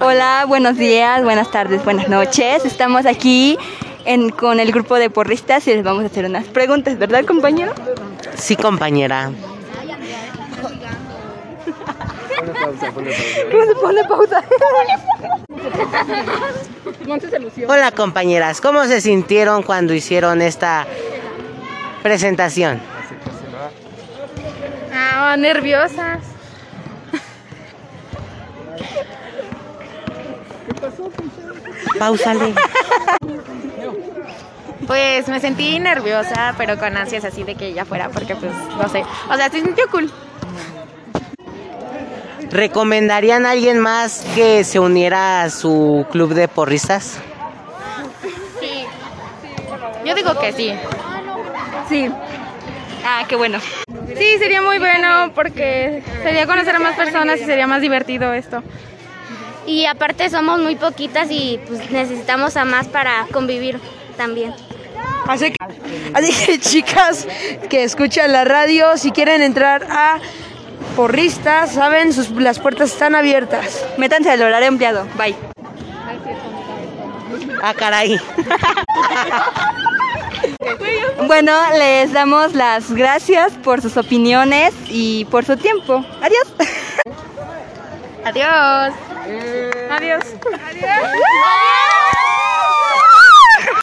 Hola, buenos días, buenas tardes, buenas noches. Estamos aquí en- con el grupo de porristas y les vamos a hacer unas preguntas, ¿verdad, compañero? Sí, compañera. ¿Cómo se pone pausa? Hola, compañeras. ¿Cómo se sintieron cuando hicieron esta presentación? Ah, nerviosas. Páusale. Pues me sentí nerviosa, pero con ansias así de que ella fuera, porque pues, no sé. O sea, se sintió cool. ¿Recomendarían a alguien más que se uniera a su club de porristas? Yo digo que sí. Sí. Ah, qué bueno. Sí, sería muy bueno porque sería conocer a más personas y sería más divertido esto. Y aparte somos muy poquitas y pues necesitamos a más para convivir también. Así que, así que chicas que escuchan la radio, si quieren entrar a porristas, saben, sus, las puertas están abiertas. Métanse al horario empleado. Bye. Ah, caray. Bueno, les damos las gracias por sus opiniones y por su tiempo. Adiós. Adiós. Adiós. Adiós.